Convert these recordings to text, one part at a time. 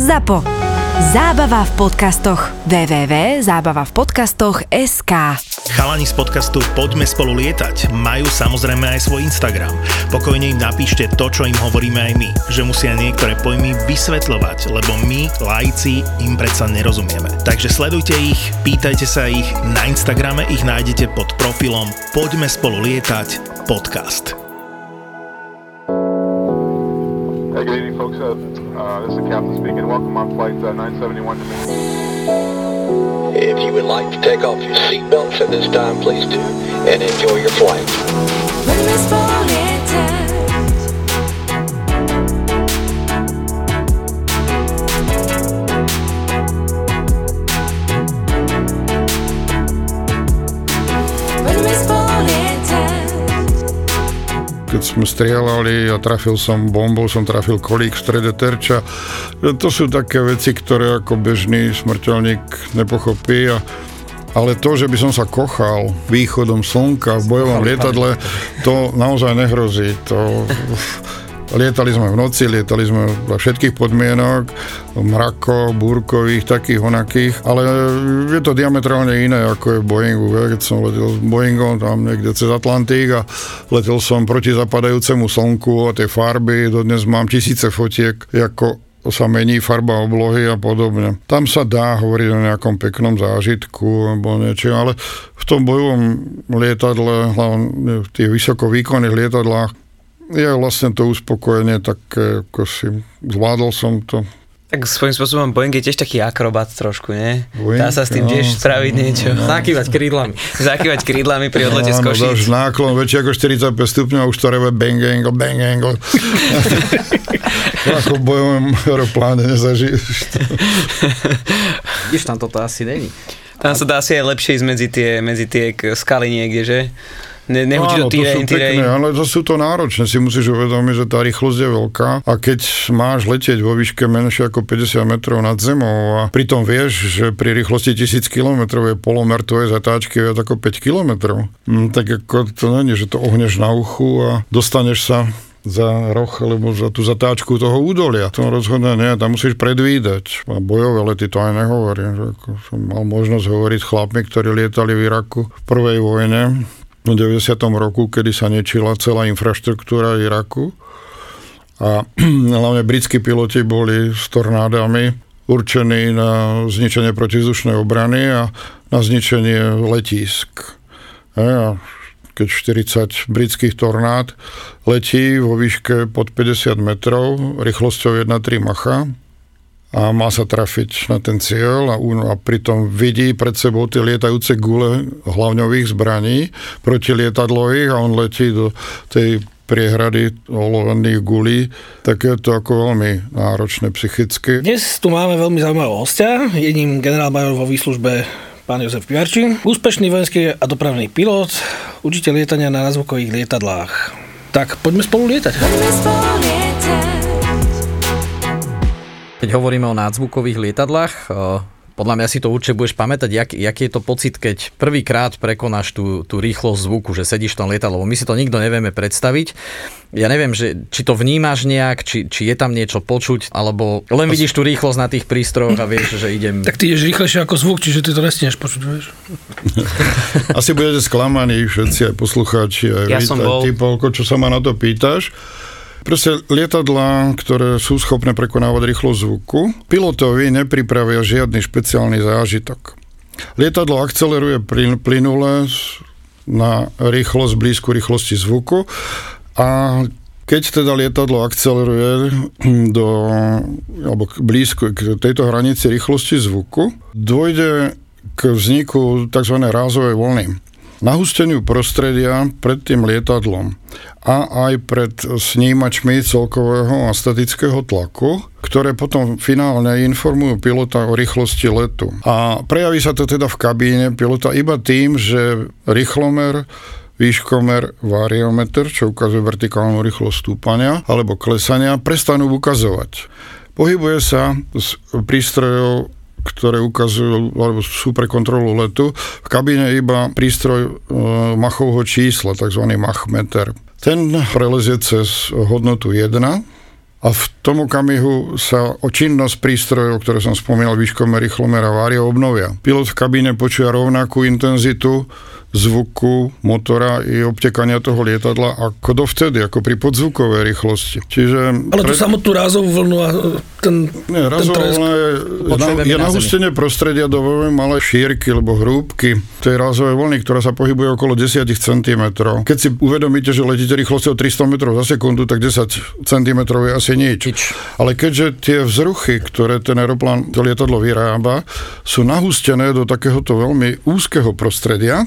ZAPO. Zábava v podcastoch. www.zábavavpodcastoch.sk Chalani z podcastu Poďme spolu lietať majú samozrejme aj svoj Instagram. Pokojne im napíšte to, čo im hovoríme aj my, že musia niektoré pojmy vysvetľovať, lebo my, laici, im predsa nerozumieme. Takže sledujte ich, pýtajte sa ich, na Instagrame ich nájdete pod profilom Poďme spolu lietať podcast. Hey, good. Uh, uh, this is the captain speaking. Welcome on flight uh, 971 to me. If you would like to take off your seatbelts at this time, please do, and enjoy your flight. Keď sme strieľali a trafil som bombou, som trafil kolík v strede terča. To sú také veci, ktoré ako bežný smrteľník nepochopí a ale to, že by som sa kochal východom slnka v bojovom lietadle, to naozaj nehrozí. To, Lietali sme v noci, lietali sme za všetkých podmienok, mrako, búrkových, takých, onakých, ale je to diametrálne iné, ako je Boeingu. Keď som letel s Boeingom tam niekde cez Atlantík a letel som proti zapadajúcemu slnku a tie farby, dodnes mám tisíce fotiek, ako sa mení farba oblohy a podobne. Tam sa dá hovoriť o nejakom peknom zážitku alebo niečo, ale v tom bojovom lietadle, hlavne v tých vysokovýkonných lietadlách, je vlastne to uspokojenie, tak ako si zvládol som to. Tak svojím spôsobom Boeing je tiež taký akrobat trošku, nie? Boeing, Dá sa s tým no, tiež spraviť niečo. Zakývať krídlami. Zakývať krídlami pri odlete z Áno, dáš náklon väčší ako 45 stupňov a už to reve bang angle, bang angle. ako v bojovom aeropláne nezažiješ. Vidíš, tam toto asi není. Tam sa dá asi aj lepšie ísť medzi tie, medzi tie skaly niekde, že? Ne, nehudí Áno, to to sú týrej, týrej. pekné, ale to sú to náročné. Si musíš uvedomiť, že tá rýchlosť je veľká a keď máš letieť vo výške menšie ako 50 metrov nad zemou a pritom vieš, že pri rýchlosti 1000 km je polomer tvojej zatáčky viac ako 5 km, hm, tak ako to není, že to ohneš na uchu a dostaneš sa za roh alebo za tú zatáčku toho údolia. To rozhodne nie, tam musíš predvídať. A bojové lety to aj nehovorím. Že ako som mal možnosť hovoriť s chlapmi, ktorí lietali v Iraku v prvej vojne v 90. roku, kedy sa nečila celá infraštruktúra Iraku. A hlavne britskí piloti boli s tornádami určení na zničenie protizdušnej obrany a na zničenie letísk. E, A keď 40 britských tornád letí vo výške pod 50 metrov rýchlosťou 1,3 Macha, a má sa trafiť na ten cieľ a, a pritom vidí pred sebou tie lietajúce gule hlavňových zbraní protilietadlových a on letí do tej priehrady olovených gulí, tak je to ako veľmi náročné psychicky. Dnes tu máme veľmi zaujímavého hostia, jedním generál major vo výslužbe pán Jozef Pivarči, úspešný vojenský a dopravný pilot, učiteľ lietania na názvukových lietadlách. Tak poďme spolu lietať. Keď hovoríme o nádzvukových lietadlách, eh, podľa mňa si to určite budeš pamätať, jak, jaký je to pocit, keď prvýkrát prekonáš tú, tú rýchlosť zvuku, že sedíš v tom lietadle, lebo my si to nikto nevieme predstaviť. Ja neviem, že, či to vnímaš nejak, či, či je tam niečo počuť, alebo len vidíš tú rýchlosť na tých prístrojoch a vieš, že idem... Tak ty ideš rýchlejšie ako zvuk, čiže ty to nestihneš počuť, vieš. Asi budete sklamaní všetci aj poslucháči, aj Ja vy, som bol. ty, Polko, čo sa ma na to pýtaš. Proste lietadlá, ktoré sú schopné prekonávať rýchlosť zvuku, pilotovi nepripravia žiadny špeciálny zážitok. Lietadlo akceleruje plyn- plynule na rýchlosť blízku rýchlosti zvuku a keď teda lietadlo akceleruje do, alebo blízko k tejto hranici rýchlosti zvuku, dôjde k vzniku tzv. rázovej vlny nahusteniu prostredia pred tým lietadlom a aj pred snímačmi celkového a statického tlaku, ktoré potom finálne informujú pilota o rýchlosti letu. A prejaví sa to teda v kabíne pilota iba tým, že rýchlomer výškomer variometer, čo ukazuje vertikálnu rýchlosť stúpania alebo klesania, prestanú ukazovať. Pohybuje sa z prístrojov ktoré ukazujú, alebo sú pre kontrolu letu. V kabíne iba prístroj e, Machovho čísla, tzv. Machmeter. Ten prelezie cez hodnotu 1 A v tom okamihu sa o činnosť prístrojov, ktoré som spomínal, výškomer, rýchlomer a vária, obnovia. Pilot v kabíne počuje rovnakú intenzitu zvuku motora i obtekania toho lietadla ako dovtedy, ako pri podzvukovej rýchlosti. Čiže Ale tú samotnú rázovú vlnu a ten, Nie, tresk. vlna je, na, je na nahustenie prostredia do veľmi malé šírky alebo hrúbky tej rázovej vlny, ktorá sa pohybuje okolo 10 cm. Keď si uvedomíte, že letíte rýchlosťou 300 m za sekundu, tak 10 cm je asi nič. Nič. Ale keďže tie vzruchy, ktoré ten aeroplán, to lietadlo vyrába, sú nahustené do takéhoto veľmi úzkeho prostredia,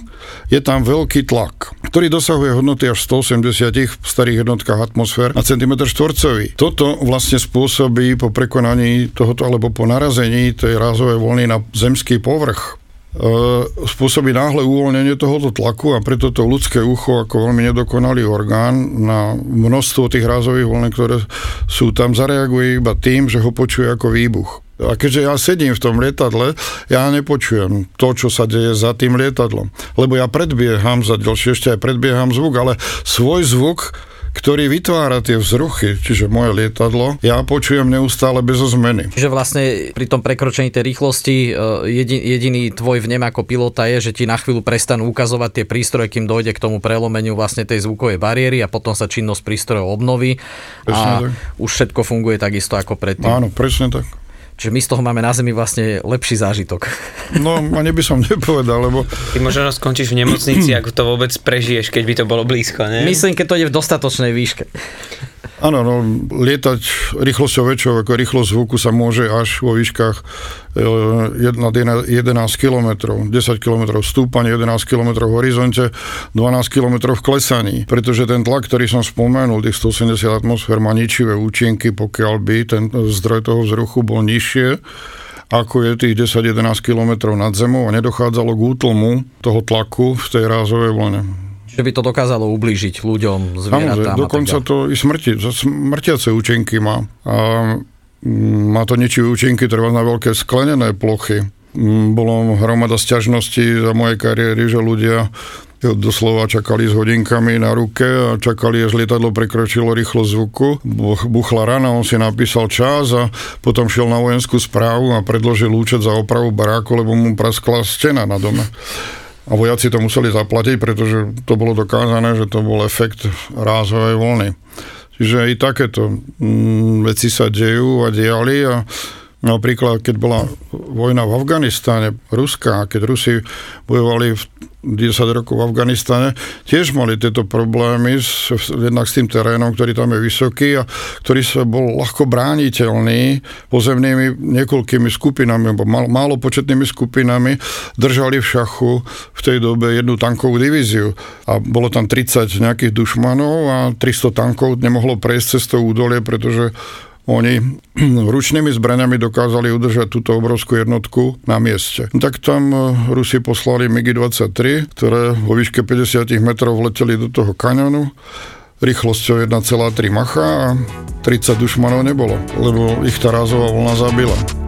je tam veľký tlak, ktorý dosahuje hodnoty až 180 v starých jednotkách atmosfér na centimetr štvorcový. Toto vlastne spôsobí po prekonaní tohoto alebo po narazení tej rázovej voľny na zemský povrch e, spôsobí náhle uvoľnenie tohoto tlaku a preto to ľudské ucho ako veľmi nedokonalý orgán na množstvo tých rázových vln, ktoré sú tam, zareaguje iba tým, že ho počuje ako výbuch. A keďže ja sedím v tom lietadle, ja nepočujem to, čo sa deje za tým lietadlom. Lebo ja predbieham za ďalšie, ešte aj predbieham zvuk, ale svoj zvuk ktorý vytvára tie vzruchy, čiže moje lietadlo, ja počujem neustále bez zmeny. Čiže vlastne pri tom prekročení tej rýchlosti e, jedi, jediný tvoj vnem ako pilota je, že ti na chvíľu prestanú ukazovať tie prístroje, kým dojde k tomu prelomeniu vlastne tej zvukovej bariéry a potom sa činnosť prístrojov obnoví Presne a tak. už všetko funguje takisto ako predtým. Áno, presne tak. Čiže my z toho máme na Zemi vlastne lepší zážitok. No, ani by som nepovedal, lebo Ty možno skončíš v nemocnici, ako to vôbec prežiješ, keď by to bolo blízko, ne? Myslím, keď to ide v dostatočnej výške. Áno, no, lietať rýchlosťou väčšou ako rýchlosť zvuku sa môže až vo výškach nad jena- 11 km, 10 km stúpanie, 11 km v horizonte, 12 km v klesaní. Pretože ten tlak, ktorý som spomenul, tých 180 atmosfér, má ničivé účinky, pokiaľ by ten zdroj toho vzruchu bol nižšie ako je tých 10-11 km nad zemou a nedochádzalo k útlmu toho tlaku v tej rázovej vlne. Že by to dokázalo ublížiť ľuďom, zvieratám. tak dokonca to i smrti, smrtiace účinky má. A mm, má to ničivé účinky, treba na veľké sklenené plochy. Mm, Bolo hromada sťažností za mojej kariéry, že ľudia doslova čakali s hodinkami na ruke a čakali, až lietadlo prekročilo rýchlosť zvuku. Buch- Buchla rana, on si napísal čas a potom šiel na vojenskú správu a predložil účet za opravu baráku, lebo mu praskla stena na dome. A vojaci to museli zaplatiť, pretože to bolo dokázané, že to bol efekt rázovej voľny. Čiže i takéto mm, veci sa dejú a diali a napríklad, keď bola vojna v Afganistane, Ruská, keď Rusi bojovali v 10 rokov v Afganistane, tiež mali tieto problémy s, jednak s tým terénom, ktorý tam je vysoký a ktorý sa bol ľahko brániteľný pozemnými niekoľkými skupinami, alebo mal, málo početnými skupinami, držali v šachu v tej dobe jednu tankovú divíziu. A bolo tam 30 nejakých dušmanov a 300 tankov nemohlo prejsť cez to údolie, pretože oni ručnými zbraniami dokázali udržať túto obrovskú jednotku na mieste. Tak tam e, Rusi poslali MiG-23, ktoré vo výške 50 metrov vleteli do toho kaňonu rýchlosťou 1,3 macha a 30 dušmanov nebolo, lebo ich tá rázová vlna zabila.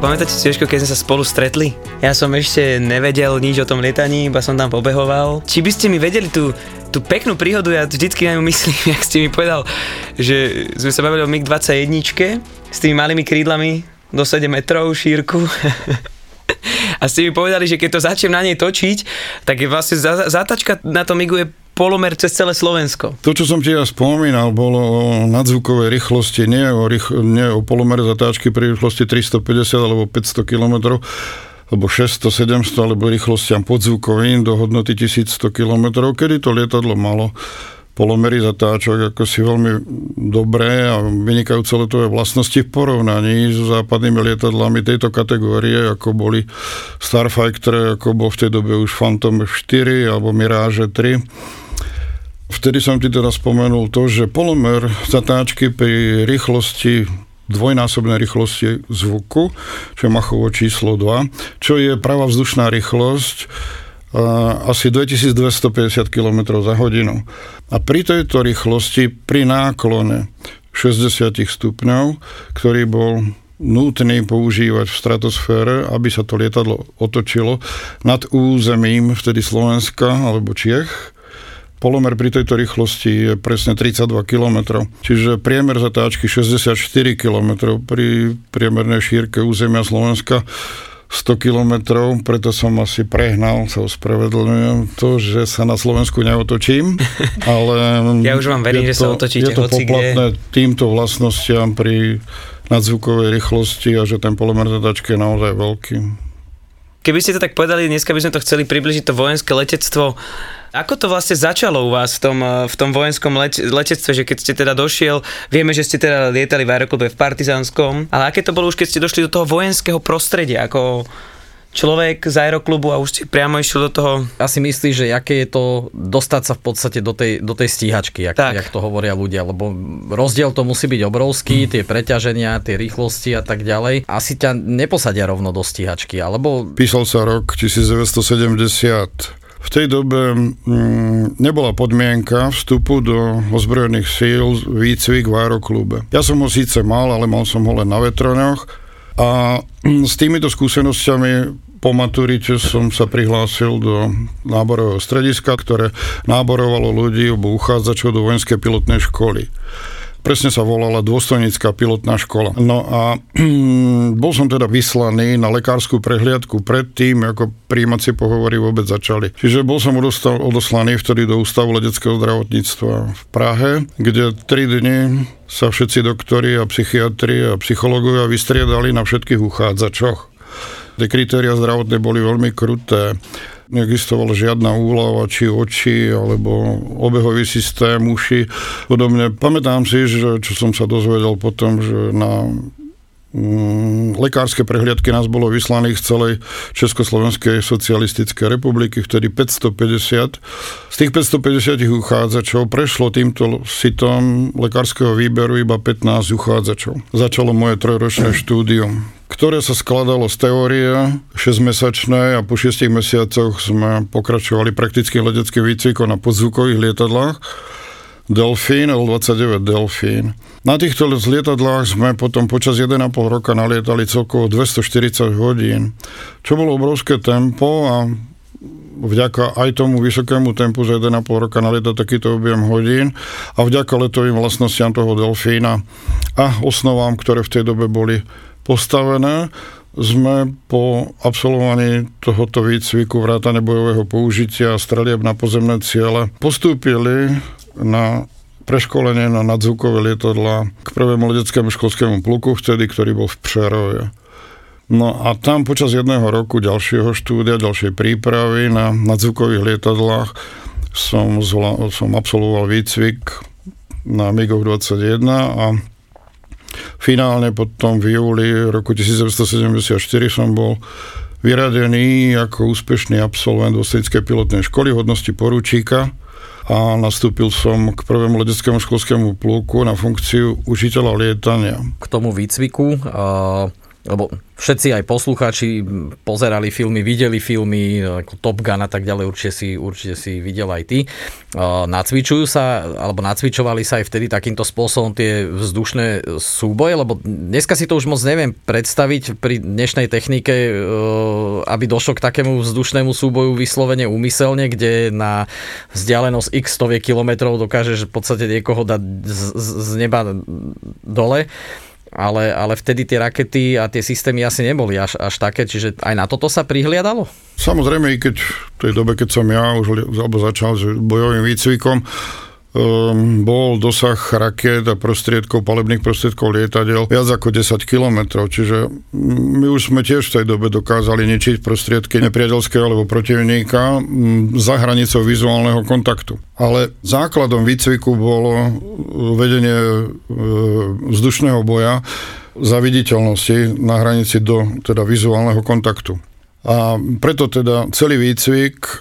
Pamätáte si, Jožko, keď sme sa spolu stretli? Ja som ešte nevedel nič o tom lietaní, iba som tam pobehoval. Či by ste mi vedeli tú, tú peknú príhodu, ja vždycky na ňu myslím, jak ste mi povedal, že sme sa bavili o MiG-21 s tými malými krídlami do 7 metrov šírku. A ste mi povedali, že keď to začnem na nej točiť, tak je vlastne zátačka na tom MIGu je polomer cez celé Slovensko. To, čo som ti ja spomínal, bolo o nadzvukovej rýchlosti, nie o, rých, nie o polomere zatáčky pri rýchlosti 350 alebo 500 km, alebo 600, 700, alebo rýchlostiam podzvukovým do hodnoty 1100 km, kedy to lietadlo malo polomery zatáčok ako si veľmi dobré a vynikajúce letové vlastnosti v porovnaní so západnými lietadlami tejto kategórie, ako boli Starfighter, ako bol v tej dobe už Phantom 4 alebo Mirage 3. Vtedy som ti teda spomenul to, že polomer zatáčky pri rýchlosti dvojnásobnej rýchlosti zvuku, čo je Machovo číslo 2, čo je pravá vzdušná rýchlosť asi 2250 km za hodinu. A pri tejto rýchlosti, pri náklone 60 stupňov, ktorý bol nutný používať v stratosfére, aby sa to lietadlo otočilo nad územím vtedy Slovenska alebo Čiech. Polomer pri tejto rýchlosti je presne 32 km, čiže priemer zatáčky 64 km pri priemernej šírke územia Slovenska 100 kilometrov, preto som asi prehnal, sa ospravedlňujem to, že sa na Slovensku neotočím, ale... Ja už vám verím, je že sa to, otočíte Je to poplatné kde. týmto vlastnostiam pri nadzvukovej rýchlosti a že ten polomer zadačky je naozaj veľký. Keby ste to tak povedali, dneska by sme to chceli približiť to vojenské letectvo. Ako to vlastne začalo u vás v tom, v tom vojenskom leč- letectve, že keď ste teda došiel, vieme, že ste teda lietali v aeroklube v Partizánskom, ale aké to bolo už, keď ste došli do toho vojenského prostredia, ako človek z aeroklubu a už ste priamo išiel do toho... Asi myslíš, že aké je to dostať sa v podstate do tej, do tej stíhačky, jak, Tak. jak to hovoria ľudia, lebo rozdiel to musí byť obrovský, tie preťaženia, tie rýchlosti a tak ďalej. Asi ťa neposadia rovno do stíhačky, alebo Písal sa rok 1970. V tej dobe mm, nebola podmienka vstupu do ozbrojených síl výcvik v aeroklube. Ja som ho síce mal, ale mal som ho len na vetroňoch a s týmito skúsenosťami po maturite som sa prihlásil do náborového strediska, ktoré náborovalo ľudí alebo uchádzačov do vojenskej pilotnej školy. Presne sa volala dôstojnícka pilotná škola. No a bol som teda vyslaný na lekárskú prehliadku predtým, ako príjímacie pohovory vôbec začali. Čiže bol som odostal, odoslaný vtedy do Ústavu leteckého zdravotníctva v Prahe, kde tri dni sa všetci doktori a psychiatri a psychológovia vystriedali na všetkých uchádzačoch. Tie kritéria zdravotné boli veľmi kruté neexistovala žiadna úlava, či oči, alebo obehový systém, uši, podobne. Pamätám si, že čo som sa dozvedel potom, že na mm, lekárske prehliadky nás bolo vyslaných z celej Československej socialistickej republiky, vtedy 550. Z tých 550 uchádzačov prešlo týmto sitom lekárskeho výberu iba 15 uchádzačov. Začalo moje trojročné štúdium ktoré sa skladalo z teórie 6-mesačnej a po 6 mesiacoch sme pokračovali praktickým leteckým výcvikom na podzvukových lietadlách. Delfín, L-29 Delfín. Na týchto lietadlách sme potom počas 1,5 roka nalietali celkovo 240 hodín, čo bolo obrovské tempo a vďaka aj tomu vysokému tempu za 1,5 roka nalietať takýto objem hodín a vďaka letovým vlastnostiam toho delfína a osnovám, ktoré v tej dobe boli postavené, sme po absolvovaní tohoto výcviku vrátane bojového použitia a strelieb na pozemné ciele postúpili na preškolenie na nadzvukové lietadla k prvému leteckému školskému pluku, vtedy, ktorý bol v Přerove. No a tam počas jedného roku ďalšieho štúdia, ďalšej prípravy na nadzvukových lietadlách som, zla, som absolvoval výcvik na MiGoch 21 a Finálne potom v júli roku 1974 som bol vyradený ako úspešný absolvent Oslickej pilotnej školy hodnosti poručíka a nastúpil som k prvému leteckému školskému plúku na funkciu učiteľa lietania. K tomu výcviku, uh, lebo všetci aj poslucháči pozerali filmy, videli filmy, ako Top Gun a tak ďalej, určite si, určite si videl aj ty. Nacvičujú sa, alebo nacvičovali sa aj vtedy takýmto spôsobom tie vzdušné súboje, lebo dneska si to už moc neviem predstaviť pri dnešnej technike, aby došlo k takému vzdušnému súboju vyslovene úmyselne, kde na vzdialenosť x stoviek kilometrov dokážeš v podstate niekoho dať z, z neba dole ale, ale vtedy tie rakety a tie systémy asi neboli až, až také, čiže aj na toto sa prihliadalo? Samozrejme, i keď v tej dobe, keď som ja už alebo začal s bojovým výcvikom, bol dosah raket a prostriedkov, palebných prostriedkov lietadiel viac ako 10 kilometrov, čiže my už sme tiež v tej dobe dokázali ničiť prostriedky nepriateľského alebo protivníka za hranicou vizuálneho kontaktu. Ale základom výcviku bolo vedenie e, vzdušného boja za viditeľnosti na hranici do teda vizuálneho kontaktu. A preto teda celý výcvik, e,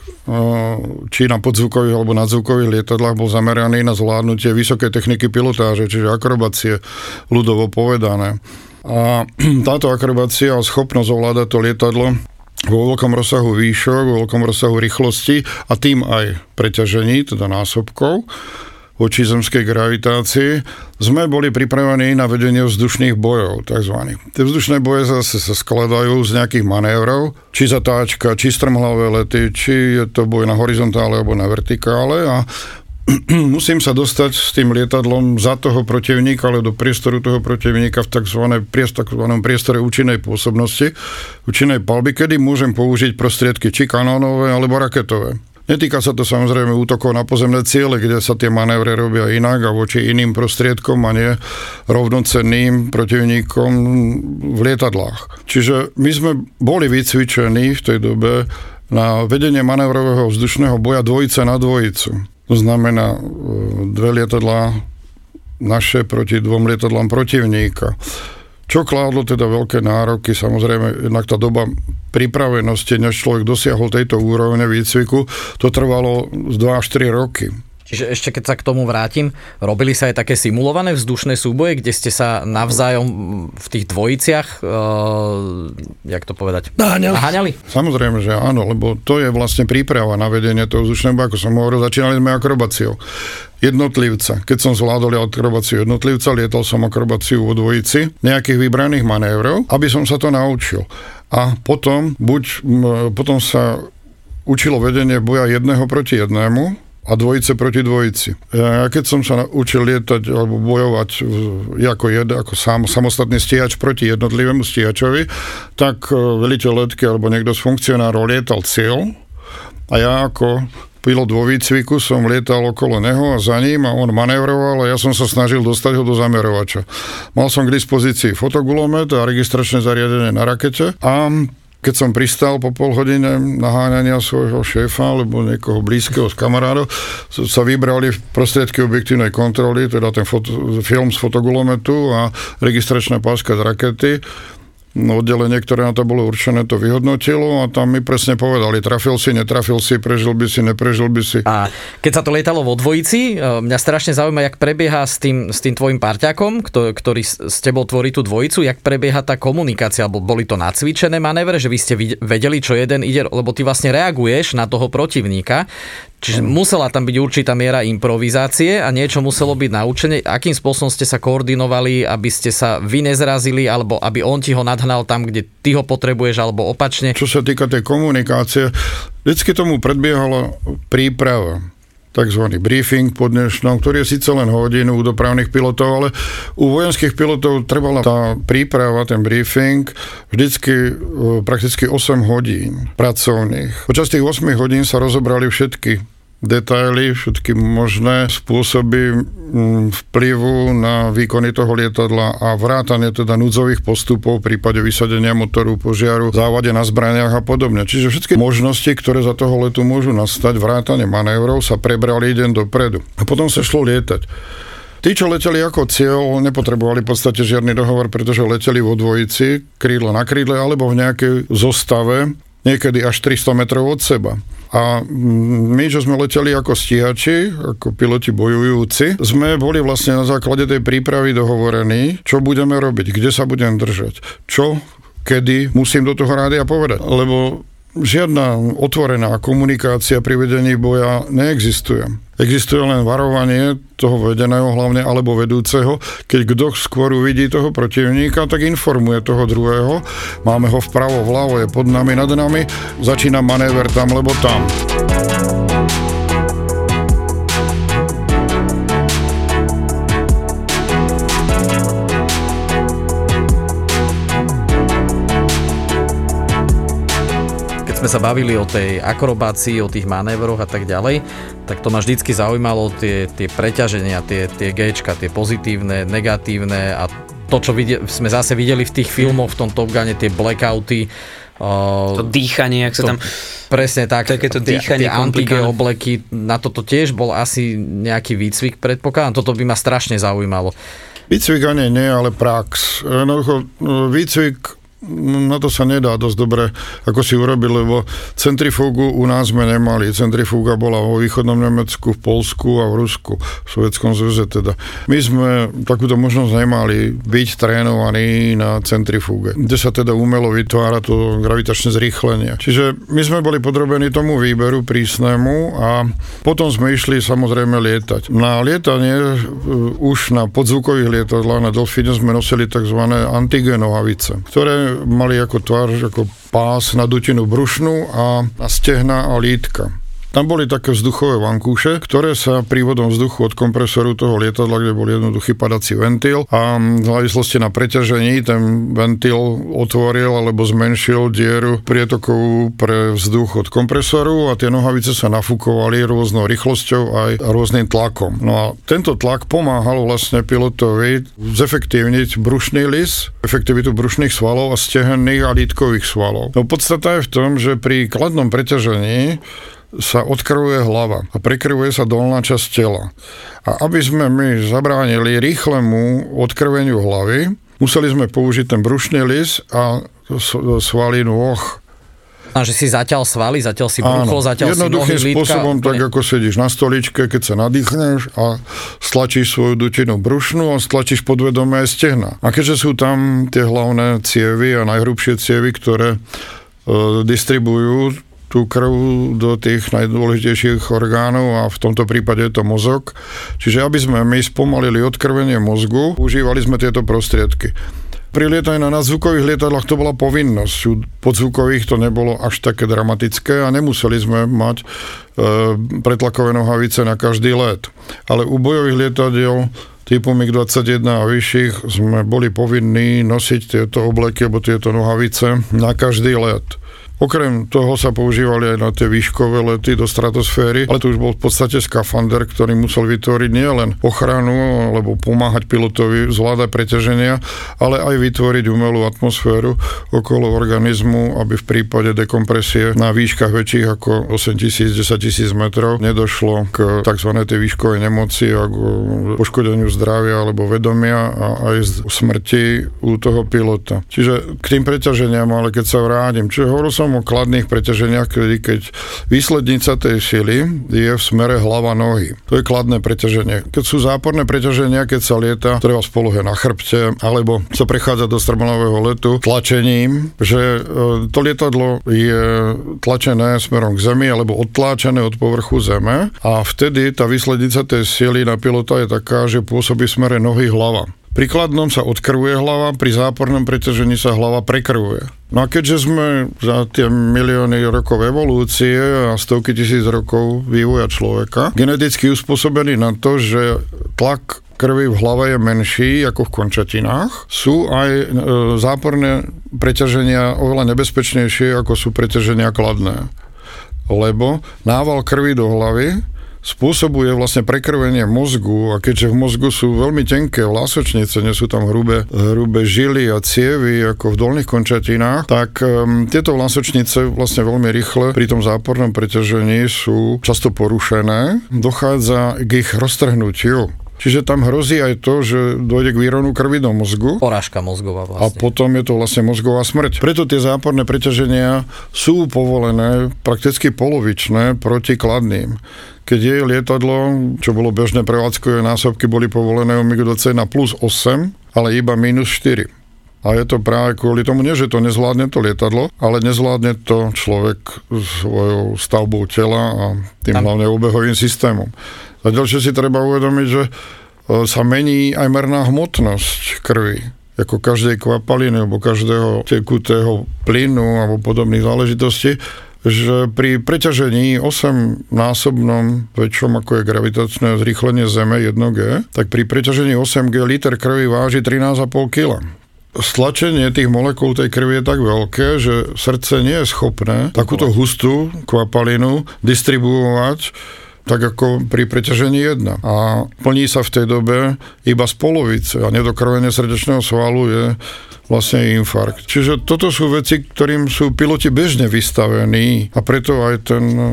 či na podzvukových alebo nadzvukových lietadlách bol zameraný na zvládnutie vysokej techniky pilotáže, čiže akrobácie ľudovo povedané. A táto akrobácia a schopnosť ovládať to lietadlo vo veľkom rozsahu výšok, vo veľkom rozsahu rýchlosti a tým aj preťažení, teda násobkov, voči zemskej gravitácii, sme boli pripravení na vedenie vzdušných bojov, tzv. Tie vzdušné boje zase sa skladajú z nejakých manévrov, či zatáčka, či strmhlavé lety, či je to boj na horizontálne alebo na vertikále a musím sa dostať s tým lietadlom za toho protivníka, ale do priestoru toho protivníka v tzv. priestore účinnej pôsobnosti, účinnej palby, kedy môžem použiť prostriedky či kanónové alebo raketové. Netýka sa to samozrejme útokov na pozemné ciele, kde sa tie manévre robia inak a voči iným prostriedkom a nie rovnocenným protivníkom v lietadlách. Čiže my sme boli vycvičení v tej dobe na vedenie manévrového vzdušného boja dvojice na dvojicu. To znamená e, dve lietadlá naše proti dvom lietadlám protivníka. Čo kládlo teda veľké nároky, samozrejme, jednak tá doba pripravenosti, než človek dosiahol tejto úrovne výcviku, to trvalo 2 až 4 roky. Čiže ešte keď sa k tomu vrátim, robili sa aj také simulované vzdušné súboje, kde ste sa navzájom v tých dvojiciach, uh, jak to povedať, naháňali. naháňali? Samozrejme, že áno, lebo to je vlastne príprava na vedenie toho vzdušného boja, ako som hovoril, začínali sme akrobáciou jednotlivca. Keď som zvládol akrobáciu jednotlivca, lietal som akrobáciu vo dvojici nejakých vybraných manévrov, aby som sa to naučil. A potom, buď, potom sa učilo vedenie boja jedného proti jednému, a dvojice proti dvojici. Ja keď som sa učil lietať alebo bojovať ako jed, ako sám, samostatný stíhač proti jednotlivému stíhačovi, tak e, veliteľ letky alebo niekto z funkcionárov lietal cieľ a ja ako pilot vo výcviku som lietal okolo neho a za ním a on manévroval a ja som sa snažil dostať ho do zamerovača. Mal som k dispozícii fotogulomet a registračné zariadenie na rakete a keď som pristal po pol hodine naháňania svojho šéfa alebo niekoho blízkeho z kamarádov, sa vybrali prostriedky objektívnej kontroly, teda ten foto, film z fotogulometu a registračná páska z rakety oddelenie, ktoré na to bolo určené, to vyhodnotilo a tam mi presne povedali, trafil si, netrafil si, prežil by si, neprežil by si. A keď sa to lietalo vo dvojici, e, mňa strašne zaujíma, jak prebieha s tým, s tým tvojim parťakom, ktorý s tebou tvorí tú dvojicu, jak prebieha tá komunikácia, alebo boli to nacvičené manévre, že vy ste vedeli, čo jeden ide, lebo ty vlastne reaguješ na toho protivníka, Čiže musela tam byť určitá miera improvizácie a niečo muselo byť naučené. Akým spôsobom ste sa koordinovali, aby ste sa vy nezrazili, alebo aby on ti ho nadhnal tam, kde ty ho potrebuješ, alebo opačne? Čo sa týka tej komunikácie, vždycky tomu predbiehala príprava tzv. briefing po dnešnom, ktorý je síce len hodinu u dopravných pilotov, ale u vojenských pilotov trvala tá príprava, ten briefing, vždycky e, prakticky 8 hodín pracovných. Počas tých 8 hodín sa rozobrali všetky detaily, všetky možné spôsoby mm, vplyvu na výkony toho lietadla a vrátanie teda núdzových postupov v prípade vysadenia motoru, požiaru, závade na zbraniach a podobne. Čiže všetky možnosti, ktoré za toho letu môžu nastať, vrátanie manévrov sa prebrali deň dopredu. A potom sa šlo lietať. Tí, čo leteli ako cieľ, nepotrebovali v podstate žiadny dohovor, pretože leteli vo dvojici, krídlo na krídle, alebo v nejakej zostave, niekedy až 300 metrov od seba. A my, čo sme leteli ako stíhači, ako piloti bojujúci, sme boli vlastne na základe tej prípravy dohovorení, čo budeme robiť, kde sa budem držať, čo, kedy musím do toho rádia povedať. Lebo žiadna otvorená komunikácia pri vedení boja neexistuje. Existuje len varovanie toho vedeného hlavne alebo vedúceho. Keď kto skôr uvidí toho protivníka, tak informuje toho druhého. Máme ho vpravo, vľavo, je pod nami, nad nami. Začína manéver tam, lebo tam. Sme sa bavili o tej akrobácii, o tých manévroch a tak ďalej, tak to ma vždycky zaujímalo tie, tie preťaženia, tie, tie Gčka, tie pozitívne, negatívne a to, čo vidie, sme zase videli v tých filmoch, v tom Top Gune, tie blackouty, to dýchanie, ak sa tam... Presne tak. Takéto dýchanie tie, tie obleky, na toto tiež bol asi nejaký výcvik, predpokladám. Toto by ma strašne zaujímalo. Výcvik ani nie, ale prax. Jednoducho, výcvik na to sa nedá dosť dobre, ako si urobiť, lebo centrifúgu u nás sme nemali. Centrifúga bola vo východnom Nemecku, v Polsku a v Rusku, v Sovjetskom zväze teda. My sme takúto možnosť nemali byť trénovaní na centrifúge, kde sa teda umelo vytvára to gravitačné zrýchlenie. Čiže my sme boli podrobení tomu výberu prísnemu a potom sme išli samozrejme lietať. Na lietanie e, už na podzvukových lietadlách na Delfíne sme nosili tzv. antigenohavice, ktoré mali ako tvár, ako pás na dutinu brušnú a na stehna a lítka. Tam boli také vzduchové vankúše, ktoré sa prívodom vzduchu od kompresoru toho lietadla, kde bol jednoduchý padací ventil a v závislosti na preťažení ten ventil otvoril alebo zmenšil dieru prietokovú pre vzduch od kompresoru a tie nohavice sa nafúkovali rôznou rýchlosťou aj rôznym tlakom. No a tento tlak pomáhal vlastne pilotovi zefektívniť brušný lis, efektivitu brušných svalov a stehenných a lítkových svalov. No podstata je v tom, že pri kladnom preťažení sa odkrvuje hlava a prekrvuje sa dolná časť tela. A aby sme my zabránili rýchlemu odkrveniu hlavy, museli sme použiť ten brušný lis a svaly nôh. A že si zatiaľ svaly, zatiaľ si brucho, zatiaľ si nohy, spôsobom, lítka, tak ako sedíš na stoličke, keď sa nadýchneš a stlačíš svoju dutinu brušnú a stlačíš podvedomé stehna. A keďže sú tam tie hlavné cievy a najhrubšie cievy, ktoré e, distribujú tú krv do tých najdôležitejších orgánov a v tomto prípade je to mozog. Čiže aby sme my spomalili odkrvenie mozgu, užívali sme tieto prostriedky. Pri lietaní na nadzvukových lietadlách to bola povinnosť. U podzvukových to nebolo až také dramatické a nemuseli sme mať e, pretlakové nohavice na každý let. Ale u bojových lietadiel typu MiG-21 a vyšších sme boli povinní nosiť tieto obleky alebo tieto nohavice na každý let. Okrem toho sa používali aj na tie výškové lety do stratosféry, ale to už bol v podstate skafander, ktorý musel vytvoriť nielen ochranu alebo pomáhať pilotovi zvládať preťaženia, ale aj vytvoriť umelú atmosféru okolo organizmu, aby v prípade dekompresie na výškach väčších ako 8000, 10 tisíc metrov nedošlo k tzv. tej výškovej nemoci a k poškodeniu zdravia alebo vedomia a aj smrti u toho pilota. Čiže k tým preťaženiam, ale keď sa vrátim, čiže hovoril som o kladných preťaženiach, keď výslednica tej sily je v smere hlava nohy. To je kladné preťaženie. Keď sú záporné preťaženia, keď sa lieta, treba v polohe na chrbte, alebo sa prechádza do strmonového letu tlačením, že e, to lietadlo je tlačené smerom k zemi alebo odtláčené od povrchu zeme a vtedy tá výslednica tej sily na pilota je taká, že pôsobí smere nohy hlava. Pri kladnom sa odkrvuje hlava, pri zápornom preťažení sa hlava prekrvuje. No a keďže sme za tie milióny rokov evolúcie a stovky tisíc rokov vývoja človeka geneticky uspôsobení na to, že tlak krvi v hlave je menší ako v končatinách, sú aj e, záporné preťaženia oveľa nebezpečnejšie ako sú preťaženia kladné. Lebo nával krvi do hlavy spôsobuje vlastne prekrvenie mozgu a keďže v mozgu sú veľmi tenké vlásočnice, nie sú tam hrubé, hrubé žily a cievy ako v dolných končatinách, tak um, tieto vlásočnice vlastne veľmi rýchle pri tom zápornom preťažení sú často porušené. Dochádza k ich roztrhnutiu. Čiže tam hrozí aj to, že dojde k výronu krvi do mozgu. Porážka mozgová vlastne. A potom je to vlastne mozgová smrť. Preto tie záporné preťaženia sú povolené prakticky polovičné proti kladným. Keď je lietadlo, čo bolo bežné prevádzkové násobky, boli povolené o MiG-21 plus 8, ale iba minus 4. A je to práve kvôli tomu, nie že to nezvládne to lietadlo, ale nezvládne to človek svojou stavbou tela a tým hlavne obehovým systémom. A ďalšie si treba uvedomiť, že e, sa mení aj merná hmotnosť krvi ako každej kvapaliny alebo každého tekutého plynu alebo podobných záležitostí, že pri preťažení 8-násobnom väčšom ako je gravitačné zrýchlenie Zeme 1G, tak pri preťažení 8G liter krvi váži 13,5 kg. Stlačenie tých molekúl tej krvi je tak veľké, že srdce nie je schopné takúto hustú kvapalinu distribuovať tak ako pri preťažení 1. A plní sa v tej dobe iba z polovice a nedokrvenie srdečného svalu je vlastne infarkt. Čiže toto sú veci, ktorým sú piloti bežne vystavení a preto aj ten e,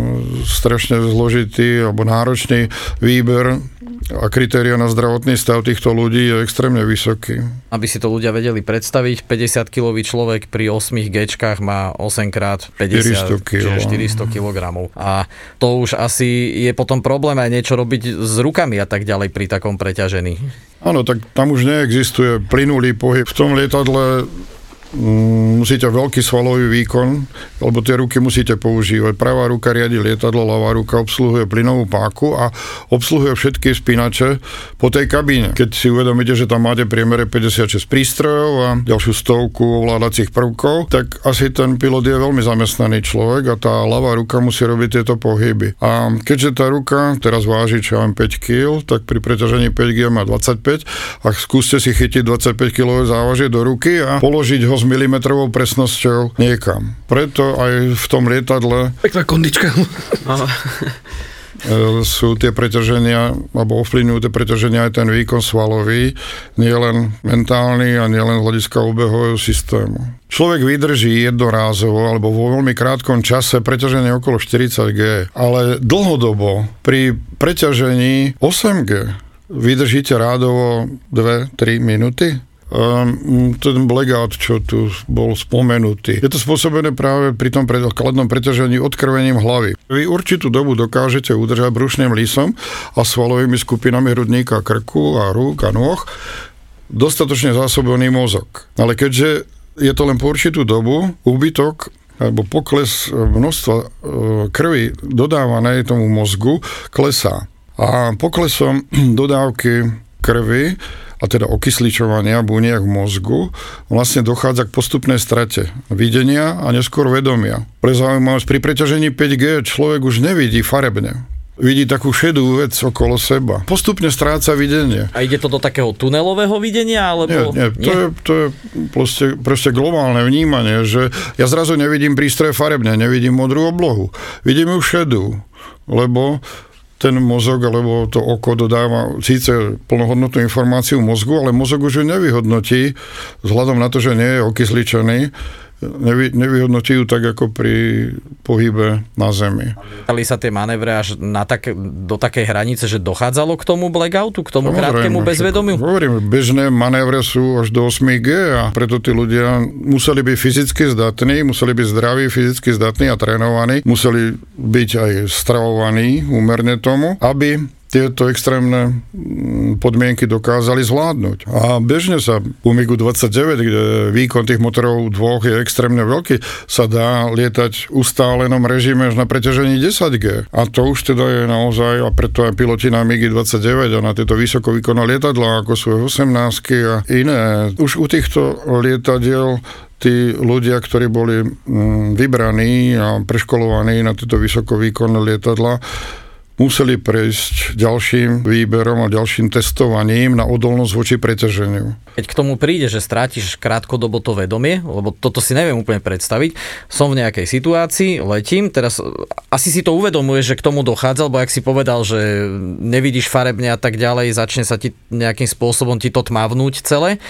strašne zložitý alebo náročný výber a kritéria na zdravotný stav týchto ľudí je extrémne vysoký. Aby si to ľudia vedeli predstaviť, 50-kilový človek pri 8 Gčkách má 8 krát 50, 400 kg. čiže 400 kg. A to už asi je potom problém aj niečo robiť s rukami a tak ďalej pri takom preťažení. Áno, tak tam už neexistuje plynulý pohyb. V tom lietadle musíte veľký svalový výkon, lebo tie ruky musíte používať. Pravá ruka riadi lietadlo, ľavá ruka obsluhuje plynovú páku a obsluhuje všetky spínače po tej kabíne. Keď si uvedomíte, že tam máte priemere 56 prístrojov a ďalšiu stovku ovládacích prvkov, tak asi ten pilot je veľmi zamestnaný človek a tá ľavá ruka musí robiť tieto pohyby. A keďže tá ruka teraz váži čo mám 5 kg, tak pri preťažení 5 kg má 25 a skúste si chytiť 25 kg závažie do ruky a položiť ho s milimetrovou presnosťou niekam. Preto aj v tom lietadle Pekná kondička. e, sú tie preťaženia, alebo ovplyvňujú tie preťaženia aj ten výkon svalový, nielen mentálny a nielen z hľadiska obehového systému. Človek vydrží jednorázovo alebo vo veľmi krátkom čase preťaženie okolo 40 G, ale dlhodobo pri preťažení 8 G vydržíte rádovo 2-3 minúty um, ten blackout, čo tu bol spomenutý. Je to spôsobené práve pri tom kladnom preťažení odkrvením hlavy. Vy určitú dobu dokážete udržať brušným lísom a svalovými skupinami hrudníka, krku a rúk a nôh dostatočne zásobený mozog. Ale keďže je to len po určitú dobu, úbytok alebo pokles množstva e, krvi dodávanej tomu mozgu klesá. A poklesom dodávky krvi a teda okysličovania buniek v mozgu, vlastne dochádza k postupnej strate videnia a neskôr vedomia. Pre zaujímavosť, pri preťažení 5G človek už nevidí farebne vidí takú šedú vec okolo seba. Postupne stráca videnie. A ide to do takého tunelového videnia? Alebo... Nie, nie, to, nie? Je, to je proste, proste globálne vnímanie, že ja zrazu nevidím prístroje farebne, nevidím modrú oblohu. Vidím ju šedú, lebo ten mozog alebo to oko dodáva síce plnohodnotnú informáciu mozgu, ale mozog už ju nevyhodnotí vzhľadom na to, že nie je okysličený nevy, nevyhodnotí ju tak ako pri pohybe na Zemi. Dali sa tie manévre až na tak, do takej hranice, že dochádzalo k tomu blackoutu, k tomu Samozrejme, krátkemu bezvedomiu? Hovorím, bežné manévre sú až do 8G a preto tí ľudia museli byť fyzicky zdatní, museli byť zdraví, fyzicky zdatní a trénovaní, museli byť aj stravovaní úmerne tomu, aby tieto extrémne mm, podmienky dokázali zvládnuť. A bežne sa u MiGu-29, kde výkon tých motorov dvoch je extrémne veľký, sa dá lietať v ustálenom režime až na preťažení 10G. A to už teda je naozaj, a preto aj piloti na MiGi-29 a na tieto vysokovýkonné lietadlá, ako sú 18 a iné. Už u týchto lietadiel tí ľudia, ktorí boli mm, vybraní a preškolovaní na tieto vysokovýkonné lietadla, museli prejsť ďalším výberom a ďalším testovaním na odolnosť voči preťaženiu. Keď k tomu príde, že strátiš krátkodobo to vedomie, lebo toto si neviem úplne predstaviť, som v nejakej situácii, letím, teraz asi si to uvedomuješ, že k tomu dochádza, lebo ak si povedal, že nevidíš farebne a tak ďalej, začne sa ti nejakým spôsobom ti to tmavnúť celé.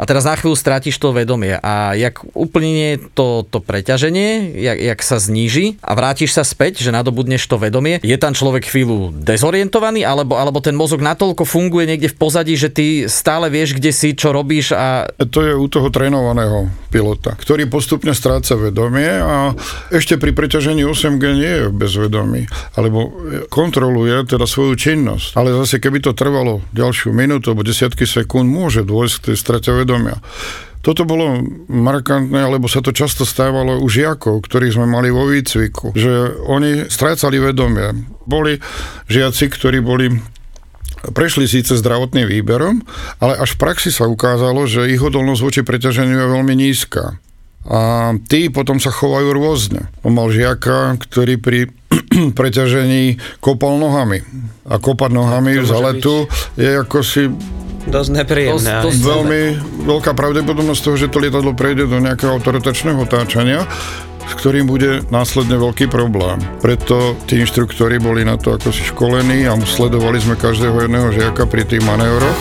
A teraz na chvíľu strátiš to vedomie. A jak úplne to, to preťaženie, jak, jak sa zníži a vrátiš sa späť, že nadobudneš to vedomie, je tam človek chvíľu dezorientovaný, alebo, alebo ten mozog natoľko funguje niekde v pozadí, že ty stále vieš, kde si, čo robíš a... To je u toho trénovaného pilota, ktorý postupne stráca vedomie a ešte pri preťažení 8G nie je bezvedomý, alebo kontroluje teda svoju činnosť. Ale zase, keby to trvalo ďalšiu minútu alebo desiatky sekúnd, môže dôjsť k tej strate vedomia. Toto bolo markantné, lebo sa to často stávalo u žiakov, ktorých sme mali vo výcviku, že oni strácali vedomie. Boli žiaci, ktorí boli prešli síce zdravotným výberom, ale až v praxi sa ukázalo, že ich odolnosť voči preťaženiu je veľmi nízka. A tí potom sa chovajú rôzne. On mal žiaka, ktorý pri preťažení kopal nohami. A kopať nohami v zaletu je ako si Dosť nepríjemné. To, to veľmi veľká pravdepodobnosť toho, že to lietadlo prejde do nejakého autoritačného otáčania, s ktorým bude následne veľký problém. Preto tí inštruktori boli na to ako si školení a sledovali sme každého jedného žiaka pri tých manévroch.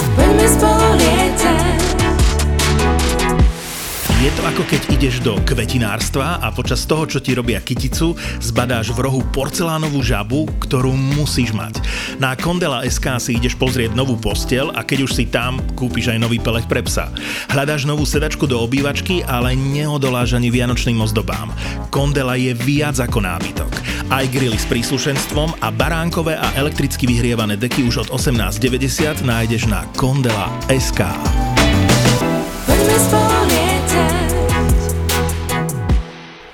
Je to ako keď ideš do kvetinárstva a počas toho, čo ti robia kyticu, zbadáš v rohu porcelánovú žabu, ktorú musíš mať. Na Kondela SK si ideš pozrieť novú postel a keď už si tam, kúpiš aj nový pelech pre psa. Hľadáš novú sedačku do obývačky, ale neodoláš ani vianočným ozdobám. Kondela je viac ako nábytok. Aj grily s príslušenstvom a baránkové a elektricky vyhrievané deky už od 18,90 nájdeš na Kondela SK.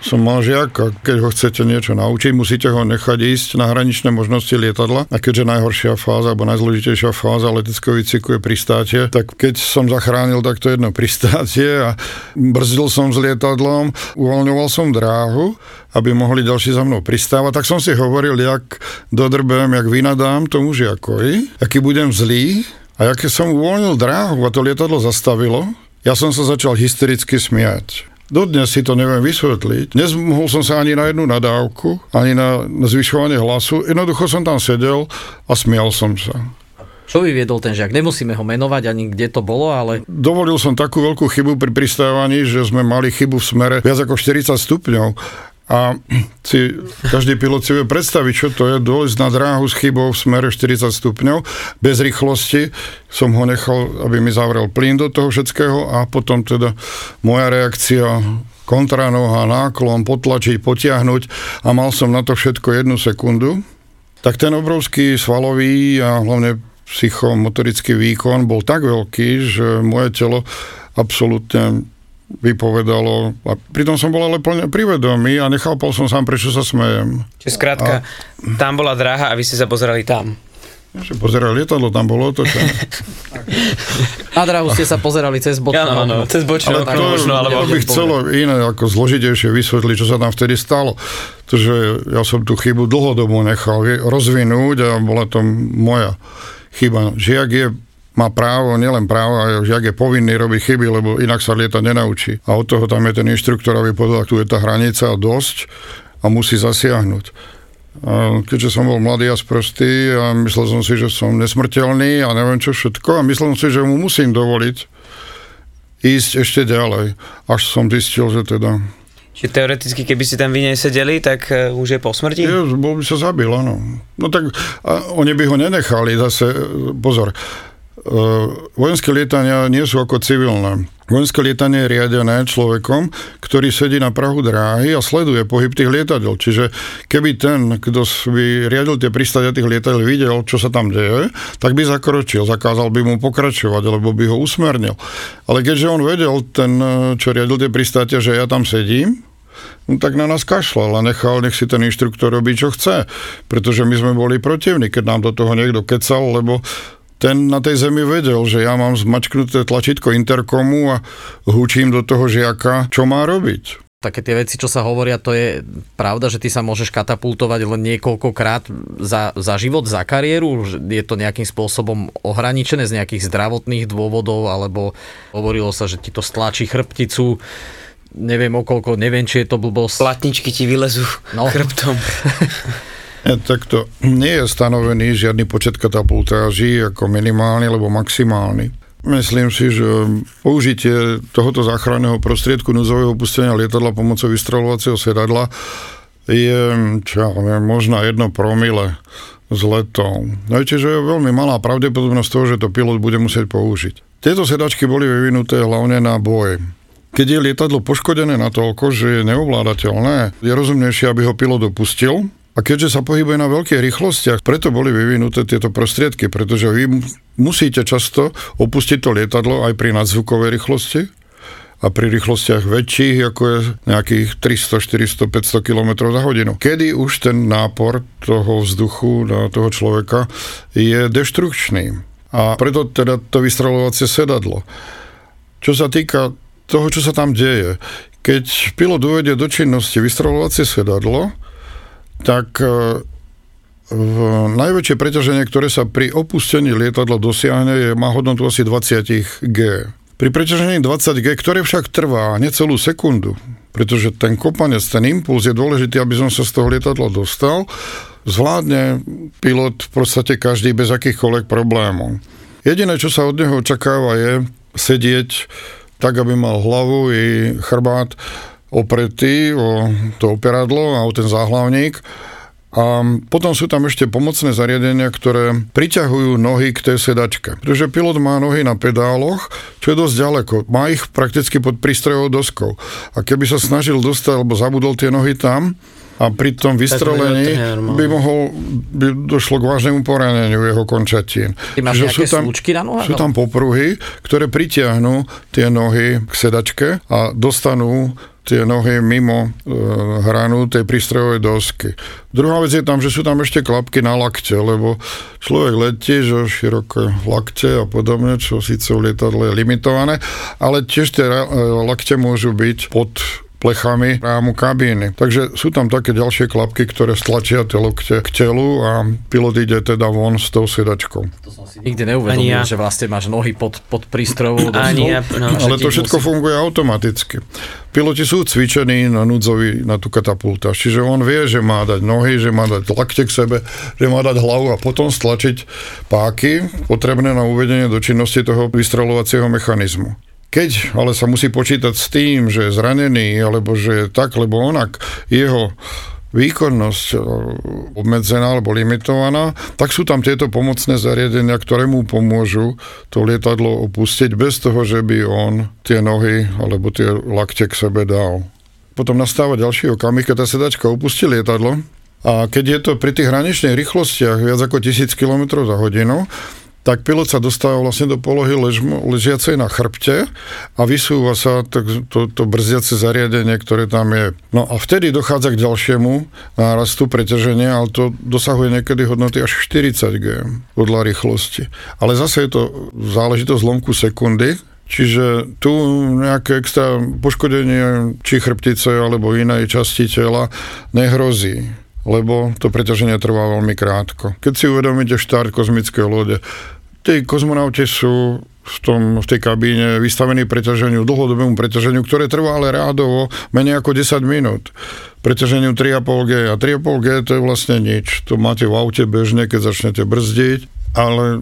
Som mal žiaka, keď ho chcete niečo naučiť, musíte ho nechať ísť na hraničné možnosti lietadla. A keďže najhoršia fáza, alebo najzložitejšia fáza leteckého výcviku je pristátie, tak keď som zachránil takto jedno pristátie a brzdil som s lietadlom, uvoľňoval som dráhu, aby mohli ďalší za mnou pristávať, tak som si hovoril, jak dodrbem, jak vynadám tomu žiakovi, aký budem zlý, a jak som uvoľnil dráhu a to lietadlo zastavilo, ja som sa začal hystericky smiať. Dodnes si to neviem vysvetliť. Nezmohol som sa ani na jednu nadávku, ani na, na zvyšovanie hlasu. Jednoducho som tam sedel a smial som sa. Čo vyviedol ten žiak? Nemusíme ho menovať ani kde to bolo, ale Dovolil som takú veľkú chybu pri pristávaní, že sme mali chybu v smere viac ako 40 stupňov. A si, každý pilot si vie predstaviť, čo to je, dojsť na dráhu s chybou v smere 40 stupňov, bez rýchlosti. Som ho nechal, aby mi zavrel plyn do toho všetkého a potom teda moja reakcia kontranoha, náklon, potlačiť, potiahnuť a mal som na to všetko jednu sekundu. Tak ten obrovský svalový a hlavne psychomotorický výkon bol tak veľký, že moje telo absolútne vypovedalo. A pritom som bol ale plne privedomý a nechápal som sám, prečo sa smejem. Čiže skrátka, tam bola dráha a vy ste sa pozerali tam. Ja že pozeral lietadlo, tam bolo otočené. na dráhu ste sa pozerali cez bočné Áno, áno, cez bočné Ale to, možno, alebo... to by chcelo iné, ako zložitejšie vysvetliť, čo sa tam vtedy stalo. Takže ja som tú chybu dlhodobo nechal rozvinúť a bola to moja chyba. Žiak je má právo, nielen právo, ale žiak je povinný robiť chyby, lebo inak sa lieta nenaučí. A od toho tam je ten inštruktor, aby povedal, tu je tá hranica a dosť a musí zasiahnuť. A keďže som bol mladý a sprostý a myslel som si, že som nesmrteľný a neviem čo všetko a myslel som si, že mu musím dovoliť ísť ešte ďalej, až som zistil, že teda Čiže teoreticky, keby si tam vy nesedeli, tak eh, už je po smrti? Je, bol by sa zabil, áno. No tak a oni by ho nenechali zase, e, pozor, vojenské lietania nie sú ako civilné. Vojenské lietanie je riadené človekom, ktorý sedí na prahu dráhy a sleduje pohyb tých lietadiel. Čiže keby ten, kto by riadil tie pristátia tých lietadiel, videl, čo sa tam deje, tak by zakročil, zakázal by mu pokračovať, alebo by ho usmernil. Ale keďže on vedel, ten, e, čo riadil tie pristátia, že ja tam sedím, no tak na nás kašľal a nechal, nech si ten inštruktor robí, čo chce. Pretože my sme boli protivní, keď nám do toho niekto kecal, lebo ten na tej zemi vedel, že ja mám zmačknuté tlačítko interkomu a hučím do toho žiaka, čo má robiť. Také tie veci, čo sa hovoria, to je pravda, že ty sa môžeš katapultovať len niekoľkokrát za, za život, za kariéru? Je to nejakým spôsobom ohraničené z nejakých zdravotných dôvodov, alebo hovorilo sa, že ti to stlačí chrbticu, neviem okolko, neviem, či je to blbosť. Platničky ti vylezú No. chrbtom. Ja, tak to nie je stanovený žiadny počet katapultáží ako minimálny alebo maximálny. Myslím si, že použitie tohoto záchranného prostriedku núdzového pustenia lietadla pomocou vystreľovacieho sedadla je, čo ja viem, možno jedno promile z letov. Viete, že je veľmi malá pravdepodobnosť toho, že to pilot bude musieť použiť. Tieto sedačky boli vyvinuté hlavne na boj. Keď je lietadlo poškodené natoľko, že je neovládateľné, je rozumnejšie, aby ho pilot opustil, a keďže sa pohybuje na veľkých rýchlostiach, preto boli vyvinuté tieto prostriedky, pretože vy mu- musíte často opustiť to lietadlo aj pri nadzvukovej rýchlosti a pri rýchlostiach väčších, ako je nejakých 300, 400, 500 km za hodinu. Kedy už ten nápor toho vzduchu na toho človeka je deštrukčný. A preto teda to vystreľovacie sedadlo. Čo sa týka toho, čo sa tam deje, keď pilot uvedie do činnosti vystreľovacie sedadlo, tak e, najväčšie preťaženie, ktoré sa pri opustení lietadla dosiahne, je, má hodnotu asi 20 G. Pri preťažení 20 G, ktoré však trvá necelú sekundu, pretože ten kopanec, ten impuls je dôležitý, aby som sa z toho lietadla dostal, zvládne pilot v podstate každý bez akýchkoľvek problémov. Jediné, čo sa od neho očakáva, je sedieť tak aby mal hlavu i chrbát opretý o to operadlo a o ten záhlavník. A potom sú tam ešte pomocné zariadenia, ktoré priťahujú nohy k tej sedačke. Pretože pilot má nohy na pedáloch, čo je dosť ďaleko. Má ich prakticky pod prístrojovou doskou. A keby sa snažil dostať, alebo zabudol tie nohy tam, a pri tom vystrelení by mohol, by došlo k vážnemu poraneniu jeho končatín. Čiže sú tam, na nohách? sú tam popruhy, ktoré pritiahnu tie nohy k sedačke a dostanú tie nohy mimo e, hranu tej prístrojovej dosky. Druhá vec je tam, že sú tam ešte klapky na lakte, lebo človek letí, že široké lakte a podobne, čo síce v lietadle je limitované, ale tiež tie e, lakte môžu byť pod plechami rámu kabíny. Takže sú tam také ďalšie klapky, ktoré stlačia tie lokte k telu a pilot ide teda von s tou sedačkou. Nikdy neuvedomil, ja. že vlastne máš nohy pod, pod prístrojovou. Ani ja, no. Ale to všetko musí- funguje automaticky. Piloti sú cvičení na núdzový, na tú katapultáž, čiže on vie, že má dať nohy, že má dať lakte k sebe, že má dať hlavu a potom stlačiť páky potrebné na uvedenie do činnosti toho vystreľovacieho mechanizmu. Keď ale sa musí počítať s tým, že je zranený, alebo že je tak, lebo onak jeho výkonnosť e, obmedzená alebo limitovaná, tak sú tam tieto pomocné zariadenia, ktoré mu pomôžu to lietadlo opustiť bez toho, že by on tie nohy alebo tie lakte k sebe dal. Potom nastáva ďalší okamih, keď tá sedačka opustí lietadlo a keď je to pri tých hraničných rýchlostiach viac ako 1000 km za hodinu, tak pilot sa dostáva vlastne do polohy ležmo, ležiacej na chrbte a vysúva sa to, to, to brzdiace zariadenie, ktoré tam je. No a vtedy dochádza k ďalšiemu nárastu preťaženia, ale to dosahuje niekedy hodnoty až 40 G podľa rýchlosti. Ale zase je to záležitosť zlomku sekundy, Čiže tu nejaké extra poškodenie či chrbtice alebo inej časti tela nehrozí lebo to preťaženie trvá veľmi krátko. Keď si uvedomíte štart kozmickej lode, tí kozmonauti sú v, tom, v tej kabíne vystavení preťaženiu, dlhodobému preťaženiu, ktoré trvá ale rádovo menej ako 10 minút. Preťaženiu 3,5G. A 3,5G to je vlastne nič. To máte v aute bežne, keď začnete brzdiť, ale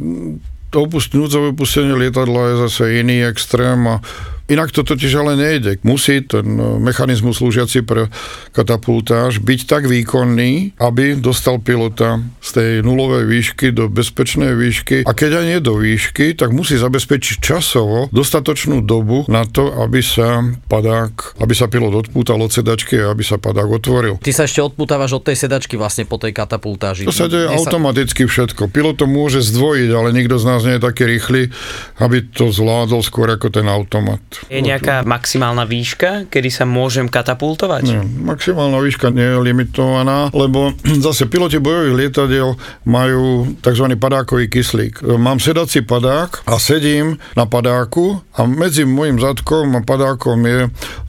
to opust- opustenie lietadla je zase iný extrém a Inak to totiž ale nejde. Musí ten e, mechanizmus slúžiaci pre katapultáž byť tak výkonný, aby dostal pilota z tej nulovej výšky do bezpečnej výšky a keď aj nie do výšky, tak musí zabezpečiť časovo dostatočnú dobu na to, aby sa padák, aby sa pilot odpútal od sedačky a aby sa padák otvoril. Ty sa ešte odputávaš od tej sedačky vlastne po tej katapultáži. To sa deje Mne automaticky všetko. Pilot to môže zdvojiť, ale nikto z nás nie je taký rýchly, aby to zvládol skôr ako ten automat. Je nejaká maximálna výška, kedy sa môžem katapultovať? Nie, maximálna výška nie je limitovaná, lebo zase piloti bojových lietadiel majú tzv. padákový kyslík. Mám sedací padák a sedím na padáku a medzi môjim zadkom a padákom je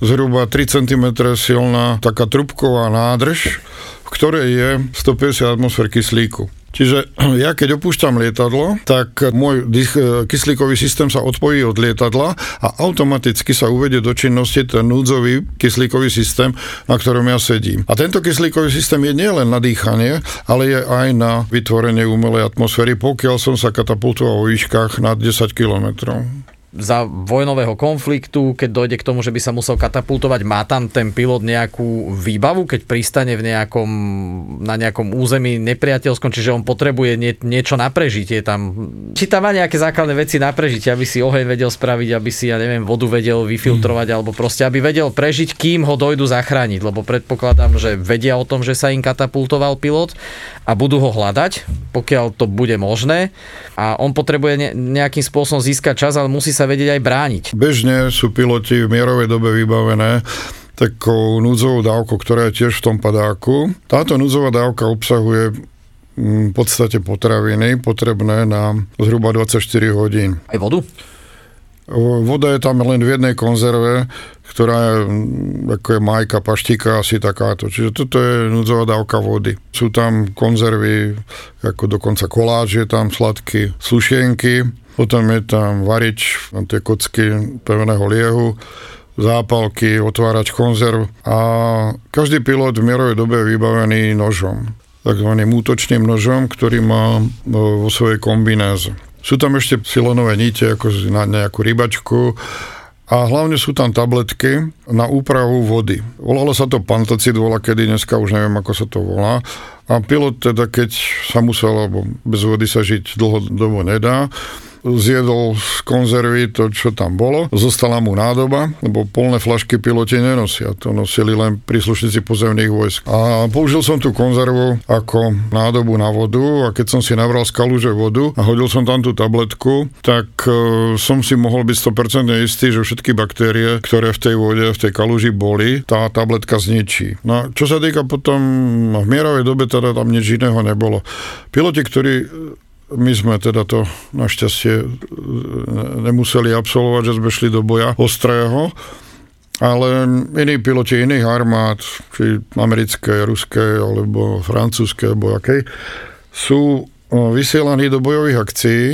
zhruba 3 cm silná taká trubková nádrž, v ktorej je 150 atmosfér kyslíku. Čiže ja keď opúšťam lietadlo, tak môj dých, e, kyslíkový systém sa odpojí od lietadla a automaticky sa uvedie do činnosti ten núdzový kyslíkový systém, na ktorom ja sedím. A tento kyslíkový systém je nielen na dýchanie, ale je aj na vytvorenie umelej atmosféry, pokiaľ som sa katapultoval vo výškach nad 10 kilometrov za vojnového konfliktu, keď dojde k tomu, že by sa musel katapultovať, má tam ten pilot nejakú výbavu, keď pristane v nejakom, na nejakom území nepriateľskom, čiže on potrebuje nie, niečo na prežitie tam. Či tam má nejaké základné veci na prežitie, aby si oheň vedel spraviť, aby si, ja neviem, vodu vedel vyfiltrovať, alebo proste, aby vedel prežiť, kým ho dojdu zachrániť, lebo predpokladám, že vedia o tom, že sa im katapultoval pilot a budú ho hľadať, pokiaľ to bude možné a on potrebuje ne, nejakým spôsobom získať čas, ale musí sa vedieť aj brániť. Bežne sú piloti v mierovej dobe vybavené takou núdzovou dávkou, ktorá je tiež v tom padáku. Táto núdzová dávka obsahuje mm, v podstate potraviny potrebné na zhruba 24 hodín. Aj vodu? Voda je tam len v jednej konzerve, ktorá je, mm, ako je majka, paštika, asi takáto. Čiže toto je núdzová dávka vody. Sú tam konzervy, ako dokonca koláč je tam sladký, sušenky, potom je tam varič, tam tie kocky pevného liehu, zápalky, otvárač konzerv a každý pilot v mierovej dobe je vybavený nožom takzvaným útočným nožom, ktorý má no, vo svojej kombinéze. Sú tam ešte silenové nite, ako na nejakú rybačku A hlavne sú tam tabletky na úpravu vody. Volalo sa to pantocid, volá kedy, dneska už neviem, ako sa to volá. A pilot teda, keď sa musel, lebo bez vody sa žiť dlhodobo nedá, zjedol z konzervy to, čo tam bolo. Zostala mu nádoba, lebo polné flašky piloti nenosia. To nosili len príslušníci pozemných vojsk. A použil som tú konzervu ako nádobu na vodu a keď som si nabral z kaluže vodu a hodil som tam tú tabletku, tak e, som si mohol byť 100% istý, že všetky baktérie, ktoré v tej vode, v tej kaluži boli, tá tabletka zničí. No čo sa týka potom v mierovej dobe, teda tam nič iného nebolo. Piloti, ktorí my sme teda to našťastie e, nemuseli absolvovať, že sme šli do boja ostrého, ale iní piloti iných armád, či americké, ruské, alebo francúzske, alebo akej, sú e, vysielaní do bojových akcií,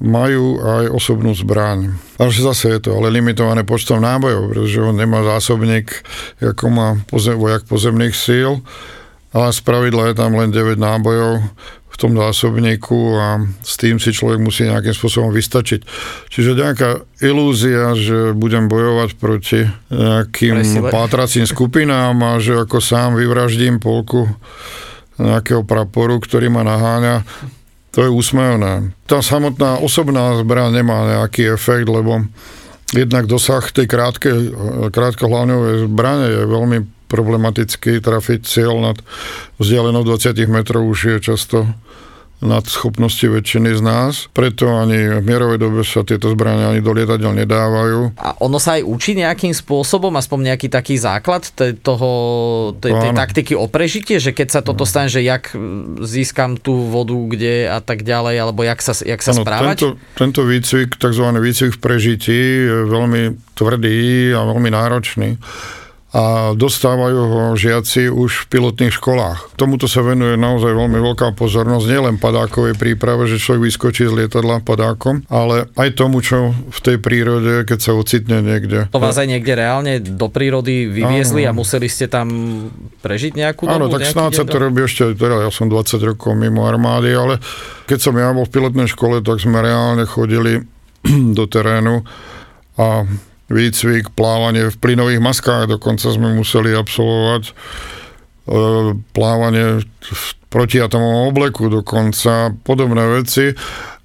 majú aj osobnú zbraň. Až zase je to ale limitované počtom nábojov, pretože on nemá zásobník, ako má pozem, vojak pozemných síl, ale z pravidla je tam len 9 nábojov, tom zásobníku a s tým si človek musí nejakým spôsobom vystačiť. Čiže nejaká ilúzia, že budem bojovať proti nejakým Presile. pátracím skupinám a že ako sám vyvraždím polku nejakého praporu, ktorý ma naháňa, to je úsmevné. Tá samotná osobná zbraň nemá nejaký efekt, lebo jednak dosah tej krátke, krátkohlavňovej zbrane je veľmi problematický, trafiť cieľ nad vzdialenou 20 metrov už je často nad schopnosti väčšiny z nás. Preto ani v mierovej dobe sa tieto zbrania ani do lietadiel nedávajú. A ono sa aj učí nejakým spôsobom, aspoň nejaký taký základ tej, toho, tej, tej taktiky o prežitie, že keď sa toto stane, že jak získam tú vodu, kde a tak ďalej, alebo jak sa, jak sa ano, správať? Tento, tento výcvik, tzv. výcvik v prežití je veľmi tvrdý a veľmi náročný a dostávajú ho žiaci už v pilotných školách. Tomuto sa venuje naozaj veľmi veľká pozornosť, nielen padákovej príprave, že človek vyskočí z lietadla padákom, ale aj tomu, čo v tej prírode, keď sa ocitne niekde. To vás aj niekde reálne do prírody vyviezli Áno. a museli ste tam prežiť nejakú dobu? Áno, tak snáď sa to robí ešte, teda ja som 20 rokov mimo armády, ale keď som ja bol v pilotnej škole, tak sme reálne chodili do terénu a výcvik, plávanie v plynových maskách, dokonca sme museli absolvovať e, plávanie v protiatomovom obleku, dokonca podobné veci.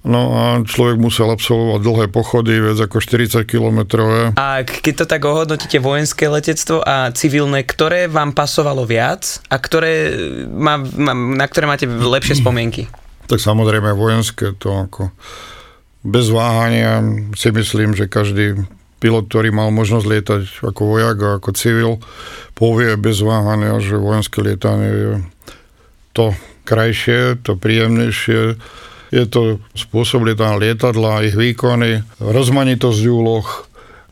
No a človek musel absolvovať dlhé pochody, viac ako 40 kilometrové. A keď to tak ohodnotíte vojenské letectvo a civilné, ktoré vám pasovalo viac a ktoré má, na ktoré máte lepšie spomienky? Tak samozrejme vojenské to ako bez váhania si myslím, že každý pilot, ktorý mal možnosť lietať ako vojak a ako civil, povie bez váhania, že vojenské lietanie je to krajšie, to príjemnejšie. Je to spôsob lietania lietadla, ich výkony, rozmanitosť úloh.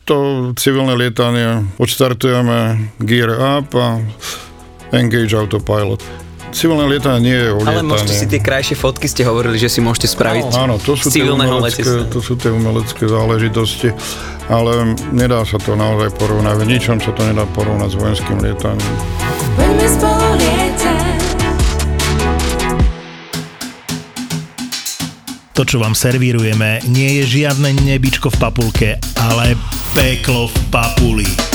To civilné lietanie odštartujeme gear up a engage autopilot civilné lietanie nie je o lietanie. Ale môžete si tie krajšie fotky, ste hovorili, že si môžete spraviť áno, áno, to sú civilného umelecké, To sú tie umelecké záležitosti, ale nedá sa to naozaj porovnať. V ničom sa to nedá porovnať s vojenským lietaním. To, čo vám servírujeme, nie je žiadne nebičko v papulke, ale peklo v papuli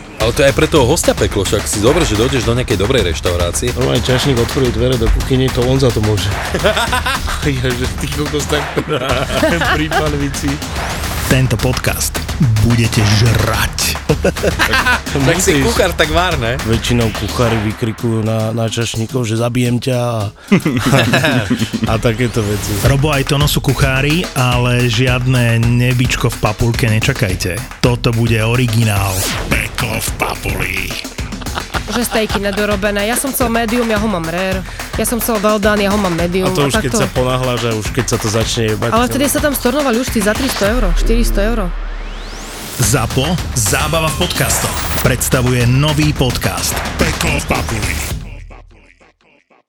Ale to je aj pre toho hostia peklo, však si dobre, že dojdeš do nejakej dobrej reštaurácie. No aj čašník otvorí dvere do kuchyne, to on za to môže. že ty kokos tak pri panvici. Tento podcast budete žrať. tak si kuchár tak vár, ne? Väčšinou kuchári vykrikujú na, na čašníkov, že zabijem ťa a, a takéto veci. Robo aj Tono sú kuchári, ale žiadne nebičko v papulke nečakajte. Toto bude originál. Peklo v papuli že stejky nedorobené. Ja som chcel medium, ja ho mám rare. Ja som chcel well done, ja ho mám medium. A to už a keď to... sa ponáhľa, že už keď sa to začne jebať. Ale vtedy sa tam stornovali už za 300 eur, 400 eur. ZAPO, zábava v podcastoch, predstavuje nový podcast Peklo v Papuli.